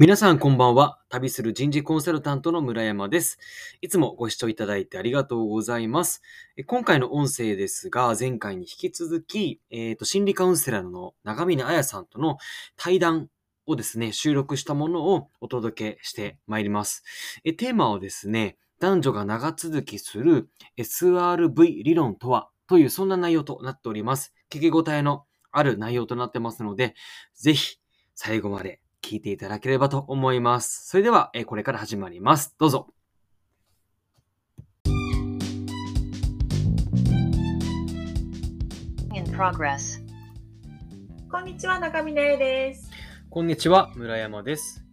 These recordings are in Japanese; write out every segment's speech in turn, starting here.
皆さんこんばんは。旅する人事コンサルタントの村山です。いつもご視聴いただいてありがとうございます。今回の音声ですが、前回に引き続き、えーと心理カウンセラーの長峰彩さんとの対談をですね、収録したものをお届けしてまいります。えテーマはですね、男女が長続きする SRV 理論とはというそんな内容となっております。聞き応えのある内容となってますので、ぜひ最後まで聞いていただければと思います。それでは、えーこれから始まります。どうぞ。in progress. こんにちは、中峰彩です。こんにちは、村山です。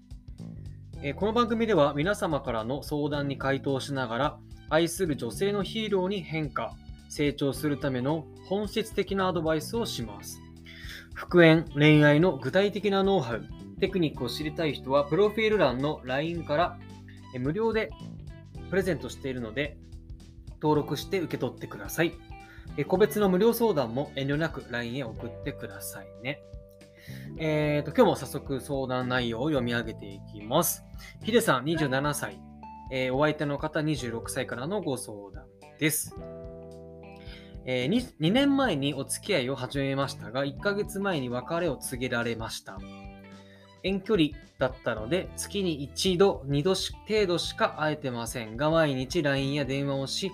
えーこの番組では皆様からの相談に回答しながら、愛する女性のヒーローに変化、成長するための本質的なアドバイスをします。復縁、恋愛の具体的なノウハウ、テクニックを知りたい人は、プロフィール欄の LINE から無料でプレゼントしているので、登録して受け取ってください。個別の無料相談も遠慮なく LINE へ送ってくださいね。えー、と、今日も早速相談内容を読み上げていきます。ヒデさん27歳、えーお相手の方26歳からのご相談です。えー、2, 2年前にお付き合いを始めましたが、1ヶ月前に別れを告げられました。遠距離だったので、月に1度、2度程度しか会えてませんが、毎日 LINE や電話をし、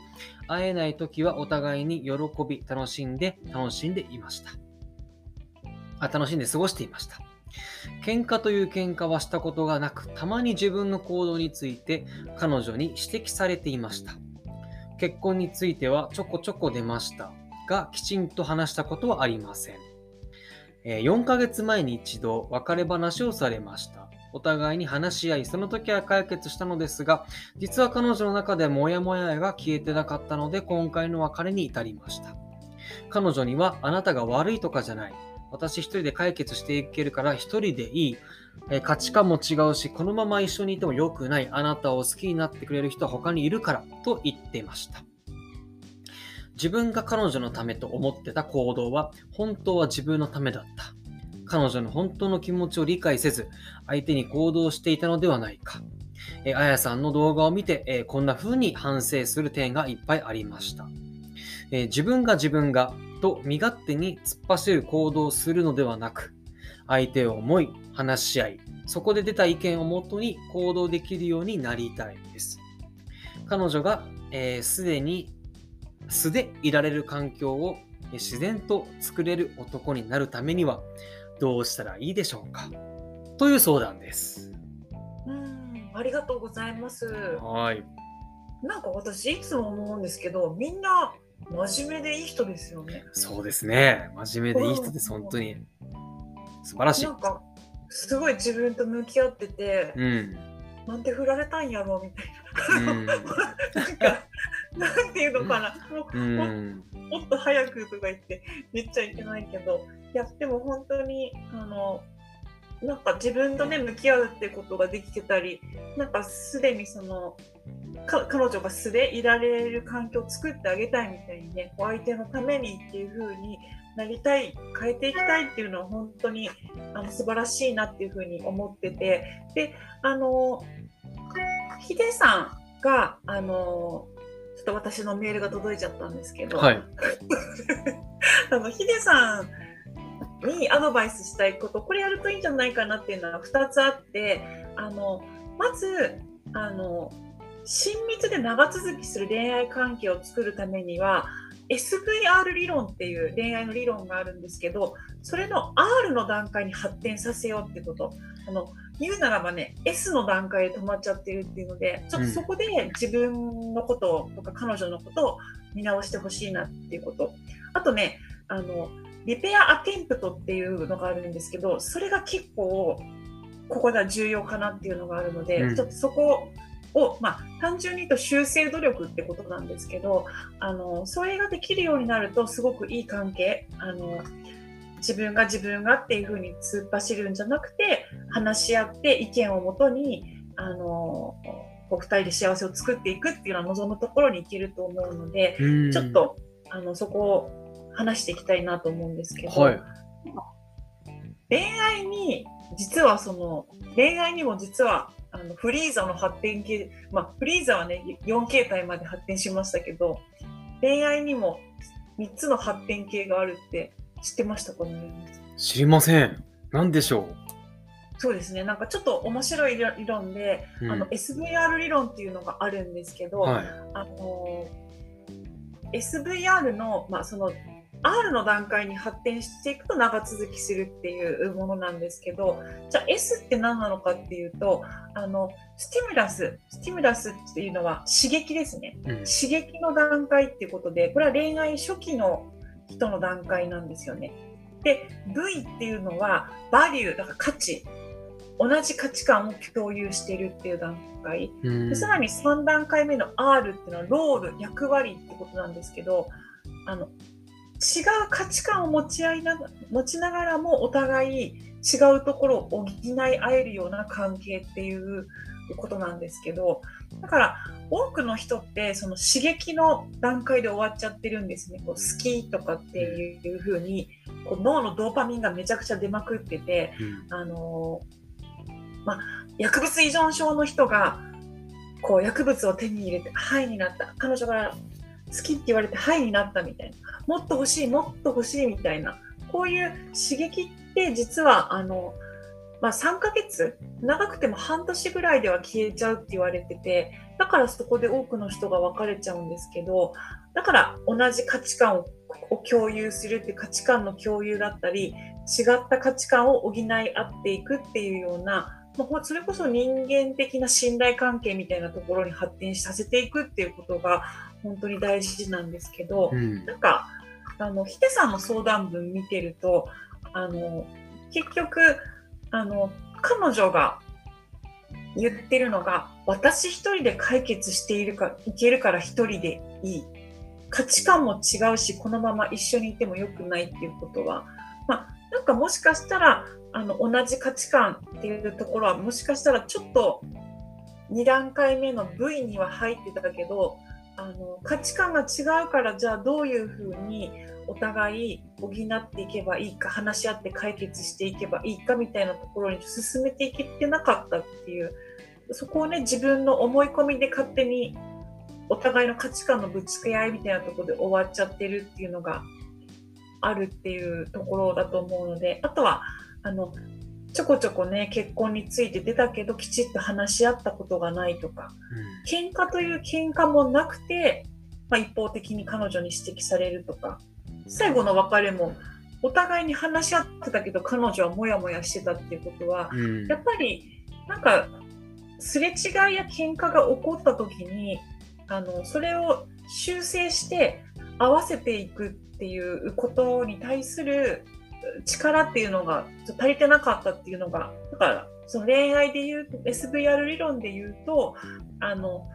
会えない時はお互いに喜び、楽しんで、楽しんでいました。あ楽しんで過ごしていました。喧嘩という喧嘩はしたことがなく、たまに自分の行動について彼女に指摘されていました。結婚についてはちょこちょこ出ましたが、きちんと話したことはありません。え4ヶ月前に一度別れ話をされました。お互いに話し合い、その時は解決したのですが、実は彼女の中でモヤモヤが消えてなかったので、今回の別れに至りました。彼女にはあなたが悪いとかじゃない。私一人で解決していけるから一人でいい。え価値観も違うし、このまま一緒にいても良くない。あなたを好きになってくれる人は他にいるから。と言ってました。自分が彼女のためと思ってた行動は、本当は自分のためだった。彼女の本当の気持ちを理解せず、相手に行動していたのではないか。えあやさんの動画を見て、えーこんな風に反省する点がいっぱいありました。えー自分が自分がと身勝手に突っ走る行動をするのではなく、相手を思い、話し合い、そこで出た意見をもとに行動できるようになりたいです。彼女がえーすで、に素でいられる環境をえー自然と作れる男になるためにはどうしたらいいでしょうか？という相談です。うん、ありがとうございます。はい。なんか私いつも思うんですけど、みんな真面目でいい人ですよね。そうですね。真面目でいい人です、本当に。素晴らしいな。んかすごい自分と向き合ってて、うん。なんて振られたんやろうみたいな。うん なんかなんていうのかな。もううん。もっと早くとか言って言っちゃいけないけど、いやでも本当にあのなんか自分とね向き合うってことができてたり、なんかすでにそのか彼女が素でいられる環境を作ってあげたいみたいにね、お相手のためにっていう風になりたい、変えていきたいっていうのは本当にあの素晴らしいなっていう風に思ってて、で、あのヒデさんがあのっと私のメールが届いちゃったんですけど、はい。あのヒデさんにアドバイスしたいことこれやるといいんじゃないかなっていうのは2つあってあのまずあの親密で長続きする恋愛関係を作るためには SVR 理論っていう恋愛の理論があるんですけどそれの R の段階に発展させようってことあの言うならばね S の段階で止まっちゃってるっていうのでちょっとそこで自分のこととか彼女のことを見直してほしいなっていうこと。あとねあのリペアアテンプトっていうのがあるんですけどそれが結構ここでは重要かなっていうのがあるので、うん。ちょっとそこを、まあ、単純に言うと修正努力ってことなんですけどあのそれができるようになるとすごくいい関係あの自分が自分がっていうふうに突っ走るんじゃなくて話し合って意見をもとにあのこう2人で幸せを作っていくっていうのは望むところに行けると思うので、うんちょっ。とあのそこを話していきたいなと思うんですけど、はい。恋愛に実はその恋愛にも実はあのフリーザの発展系、まあ、フリーザはね4形態まで発展しましたけど恋愛にも3つの発展系があるって知ってましたかね知りません。何でしょそうですね。なんかちょっと面白い理論で、う、うん。あの SVR 理論っていうのがあるんですけど、はい。あの SVR の,、まあその R の段階に発展していくと長続きするっていうものなんですけどじゃあ S って何なのかっていうとあのスティミュラススティミュラスっていうのは刺激ですね。うん。刺激の段階っていうことでこれは恋愛初期の人の段階なんですよね。で V っていうのはバリューだから価値。同じ価値観を共有しているっていう段階。うん。でさらに3段階目の R っていうのはロール役割ってことなんですけどあの違う価値観を持ち合いなが持ちながらもお互い違うところを補い合えるような関係っていうことなんですけどだから多くの人ってその刺激の段階で終わっちゃってるんですね。こう好きとかっていう風にこう脳のドーパミンがめちゃくちゃ出まくっててうん。あのまあ、薬物依存症の人がこう薬物を手に入れて「はい」になった。彼女から好きって言われて「はい」になったみたいな。もっと欲しいもっと欲しいみたいな。こういう刺激って実はあの、まあ、3ヶ月？長くても半年ぐらいでは消えちゃうって言われててだからそこで多くの人が別れちゃうんですけどだから同じ価値観をを共有するっていう価値観の共有だったり違った価値観を補い合っていくっていうような、まあほそれこそ人間的な信頼関係みたいなところに発展させていくっていうことが本当に大事なんですけど、うん。なんかあのヒデさんの相談文見てるとあの結局あの彼女が言ってるのが私一人で解決しているかいけるから一人でいい。価値観も違うしこのまま一緒にいてもよくないっていうことは、まあ、なんかもしかしたらあの同じ価値観っていうところはもしかしたらちょっと2段階目の V には入ってたけどあの価値観が違うからじゃあどういうふうにお互い補っていけばいいか話し合って解決していけばいいかみたいなところに進めていけてなかったっていうそこをね自分の思い込みで勝手にお互いの価値観のぶつけ合いみたいなとこで終わっちゃってるっていうのがあるっていうところだと思うのであとはあのちょこちょこね結婚について出たけどきちっと話し合ったことがないとか。喧嘩という喧嘩もなくて、まあ、一方的に彼女に指摘されるとか。最後の別れもお互いに話し合ってたけど彼女はモヤモヤしてたっていうことはうん。やっぱりなんかすれ違いや喧嘩が起こった時にあのそれを修正して合わせていくっていうことに対する力っていうのが足りてなかったっていうのがだからその恋愛で言う SVR 理論で言うとあの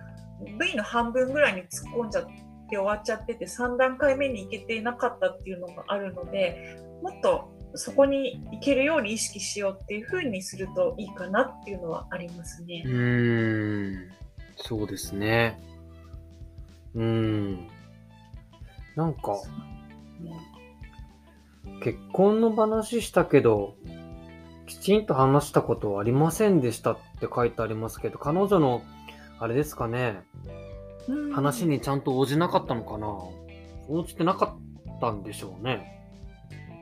V の半分ぐらいに突っ込んじゃって終わっちゃってて3段階目に行けてなかったっていうのがあるのでもっとそこに行けるように意識しようっていうふうにするといいかなっていうのはありますね。うーん、そうですね。うーん。なんか、結婚の話したけど、きちんと話したことはありませんでしたって書いてありますけど、彼女の、あれですかね、うん話にちゃんと応じなかったのかな？応じてなかったんでしょうね。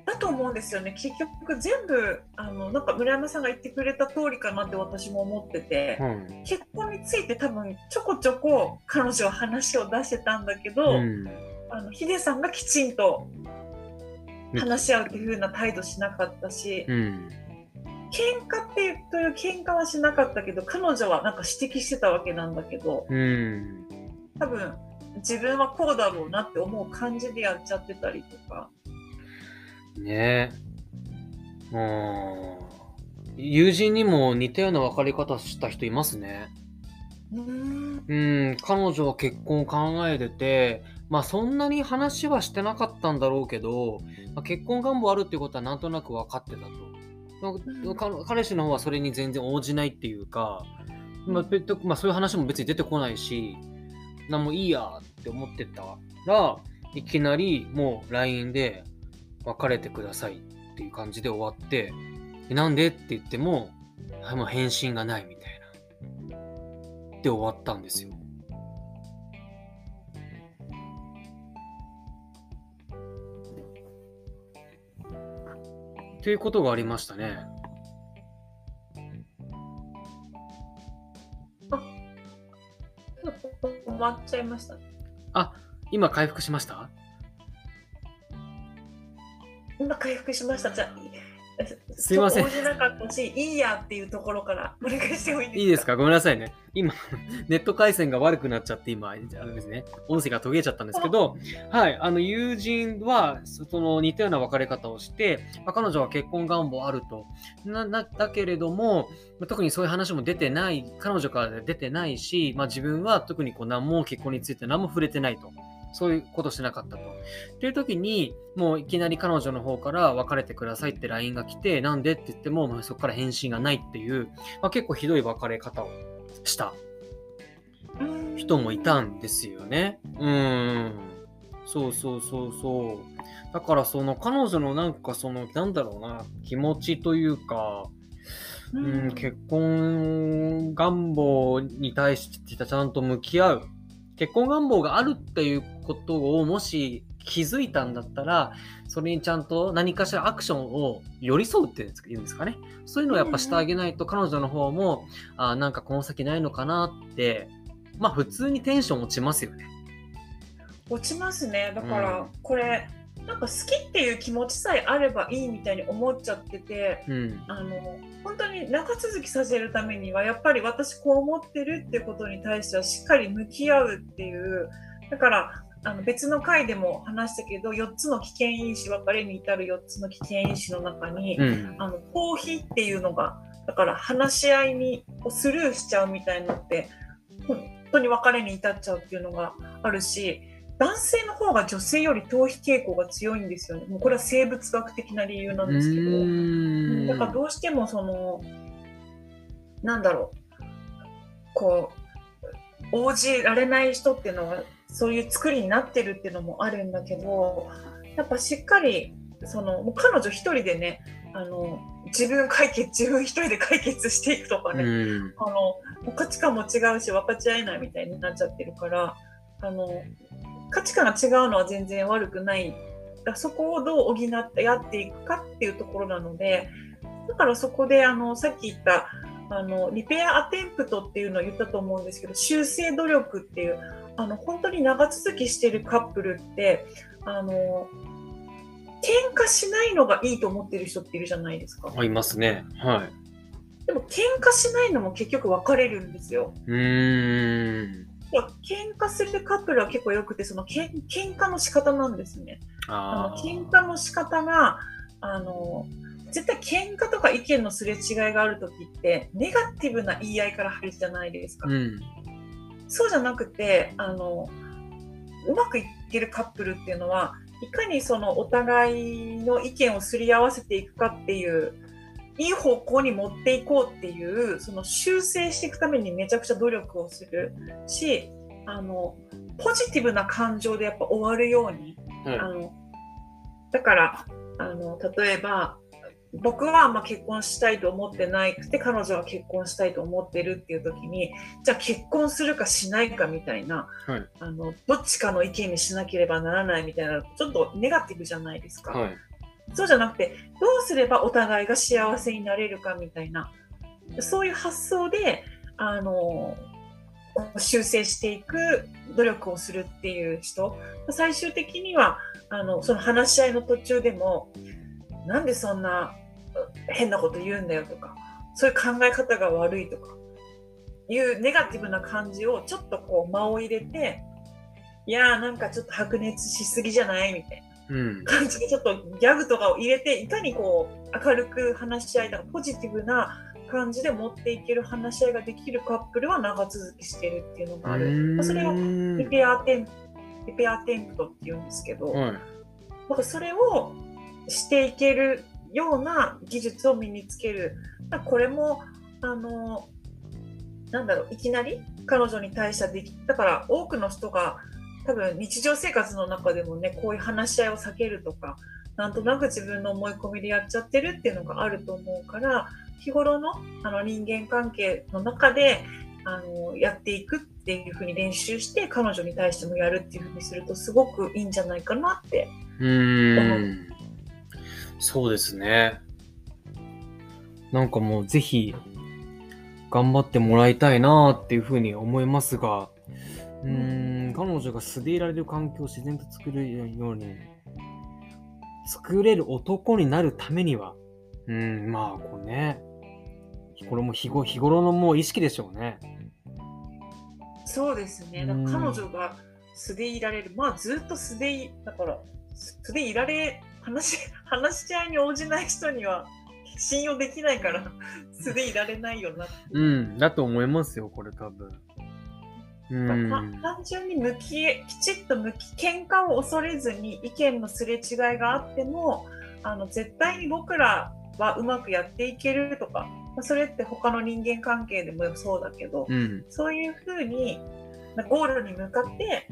だと思うんですよね結局全部あのなんか村山さんが言ってくれた通りかなって私も思ってて、うん。結婚について多分ちょこちょこ彼女は話を出してたんだけど、うん。あのヒデさんがきちんと話し合うっていう風な態度しなかったし、うん。喧嘩っていうという喧嘩はしなかったけど彼女はなんか指摘してたわけなんだけどうん。多分自分はこうだろうなって思う感じでやっちゃってたりとか。ねえ。うん。友人にも似たような別れ方した人いますね。うんうん、彼女は結婚を考えてて、まあそんなに話はしてなかったんだろうけど、まあ、結婚願望あるっていうことはなんとなく分かってたと。彼氏の方はそれに全然応じないっていうか、まあまあ、そういう話も別に出てこないし、なんもいいやって思ってたら、いきなりもう LINE で別れてくださいっていう感じで終わって、でなんでって言っても、はいもう返信がないみたいな。で終わったんですよ。ということがありましたね。ちょっと止まっちゃいました。あ、今回復しました？今回復しました。じゃあ、すいません応じなかったし、いいやっていうところからお願いしてもいいですか？いいですか？ごめんなさいね。今、ネット回線が悪くなっちゃって、今、あれですね、音声が途切れちゃったんですけど、はい、あの、友人は、その似たような別れ方をして、まあ彼女は結婚願望あると。な、な、だけれども、まあ特にそういう話も出てない、彼女から出てないし、まあ自分は特にこう何も結婚について何も触れてないと。そういうことしなかったと。っていう時に、もういきなり彼女の方から別れてくださいって LINE が来て、なんでって言っても、まあそこから返信がないっていう、まあ、結構ひどい別れ方をしたうん人もいたんですよね。うん。そうそうそうそう。だからその彼女のなんかその、なんだろうな、気持ちというか、ううん、結婚願望に対してちゃんと向き合う。結婚願望があるっていうことをもし気づいたんだったら、それにちゃんと何かしらアクションを寄り添うっていうんですか言うんですかね。そういうのをやっぱしてあげないと彼女の方も、あーなんかこの先ないのかなって、まあ普通にテンション落ちますよね。落ちますね。だから、うんこれ、なんか好きっていう気持ちさえあればいいみたいに思っちゃってて、うん。あの本当に長続きさせるためにはやっぱり私こう思ってるってことに対してはしっかり向き合うっていうだからあの別の回でも話したけど4つの危険因子別れに至る4つの危険因子の中に、うん。あの逃避っていうのがだから話し合いにをスルーしちゃうみたいになって本当に別れに至っちゃうっていうのがあるし男性の方が女性より逃避傾向が強いんですよねもうこれは生物学的な理由なんですけど。うんだからどうしてもそのなんだろうこう応じられない人っていうのはそういう作りになってるっていうのもあるんだけどやっぱしっかりそのもう彼女一人でねあの自分解決自分一人で解決していくとかね、うん。あの価値観も違うし分かち合えないみたいになっちゃってるからあの価値観が違うのは全然悪くないそこをどう補ってやっていくかっていうところなのでだからそこであのさっき言ったあのリペアアテンプトっていうのを言ったと思うんですけど修正努力っていうあの本当に長続きしてるカップルってあの喧嘩しないのがいいと思ってる人っているじゃないですか。あいますね。はい。でも喧嘩しないのも結局別れるんですよ。うーん。喧嘩するカップルは結構よくてそのけん喧嘩の仕方なんですね。あの喧嘩の仕方があの絶対喧嘩とか意見のすれ違いがある時ってネガティブな言い合いから入るじゃないですか。うん。そうじゃなくてあのうまくいってるカップルっていうのはいかにそのお互いの意見をすり合わせていくかっていういい方向に持っていこうっていうその修正していくためにめちゃくちゃ努力をする。しあのポジティブな感情でやっぱ終わるようにはいあのだからあの例えば僕はまあ結婚したいと思ってなくて彼女は結婚したいと思ってるっていう時にじゃあ結婚するかしないかみたいな、はい。あのどっちかの意見にしなければならないみたいなちょっとネガティブじゃないですか、はい。そうじゃなくてどうすればお互いが幸せになれるかみたいなそういう発想であの修正していく努力をするっていう人最終的にはあのその話し合いの途中でもなんでそんな変なこと言うんだよとかそういう考え方が悪いとかいうネガティブな感じをちょっとこう間を入れていやーなんかちょっと白熱しすぎじゃないみたいな。うん。感じでちょっとギャグとかを入れていかにこう明るく話し合いとかポジティブな感じで持っていける話し合いができるカップルは長続きしてるっていうのがある。まあそれをリペアテンリペアテンプトっていうんですけど、はい。なんかそれをしていけるような技術を身につける。だこれもあのなんだろういきなり彼女に対してはできだから多くの人が多分日常生活の中でもねこういう話し合いを避けるとかなんとなく自分の思い込みでやっちゃってるっていうのがあると思うから日頃のあの人間関係の中であのやっていくっていうふうに練習して彼女に対してもやるっていうふうにするとすごくいいんじゃないかなってうーん。そうですね。なんかもうぜひ頑張ってもらいたいなっていうふうに思いますが、うーん、彼女が素でいられる環境を自然と作れるように、作れる男になるためには、うーん、まあこうね、これも日ご日頃のもう意識でしょうね。そうですね。だから彼女が素でいられる。まあずっと素でいだから素でいられ話 話し合いに応じない人には信用できないから素でいられないよなうん、だと思いますよ、これ多分。単純に向ききちっと向き喧嘩を恐れずに意見のすれ違いがあってもあの絶対に僕らはうまくやっていけるとか、まあそれって他の人間関係でもそうだけど、うん。そういうふうにまあゴールに向かって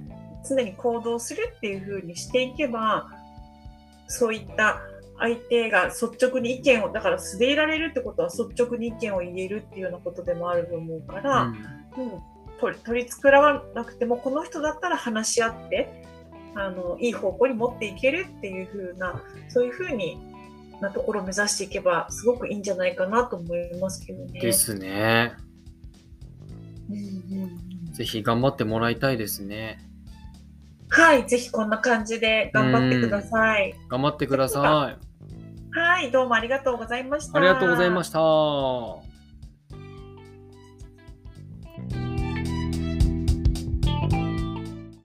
常に行動するっていうふうにしていけばそういった相手が率直に意見をだから素でいられるってことは率直に意見を言えるっていうようなことでもあると思うから、うん取り取り繕わなくてもこの人だったら話し合ってあのいい方向に持っていけるっていう風なそういう風になところを目指していけばすごくいいんじゃないかなと思いますけどね。ですね。うんうんうんぜひ頑張ってもらいたいですね。はい、ぜひこんな感じで頑張ってください。頑張ってください。はい、どうもありがとうございました。ありがとうございました。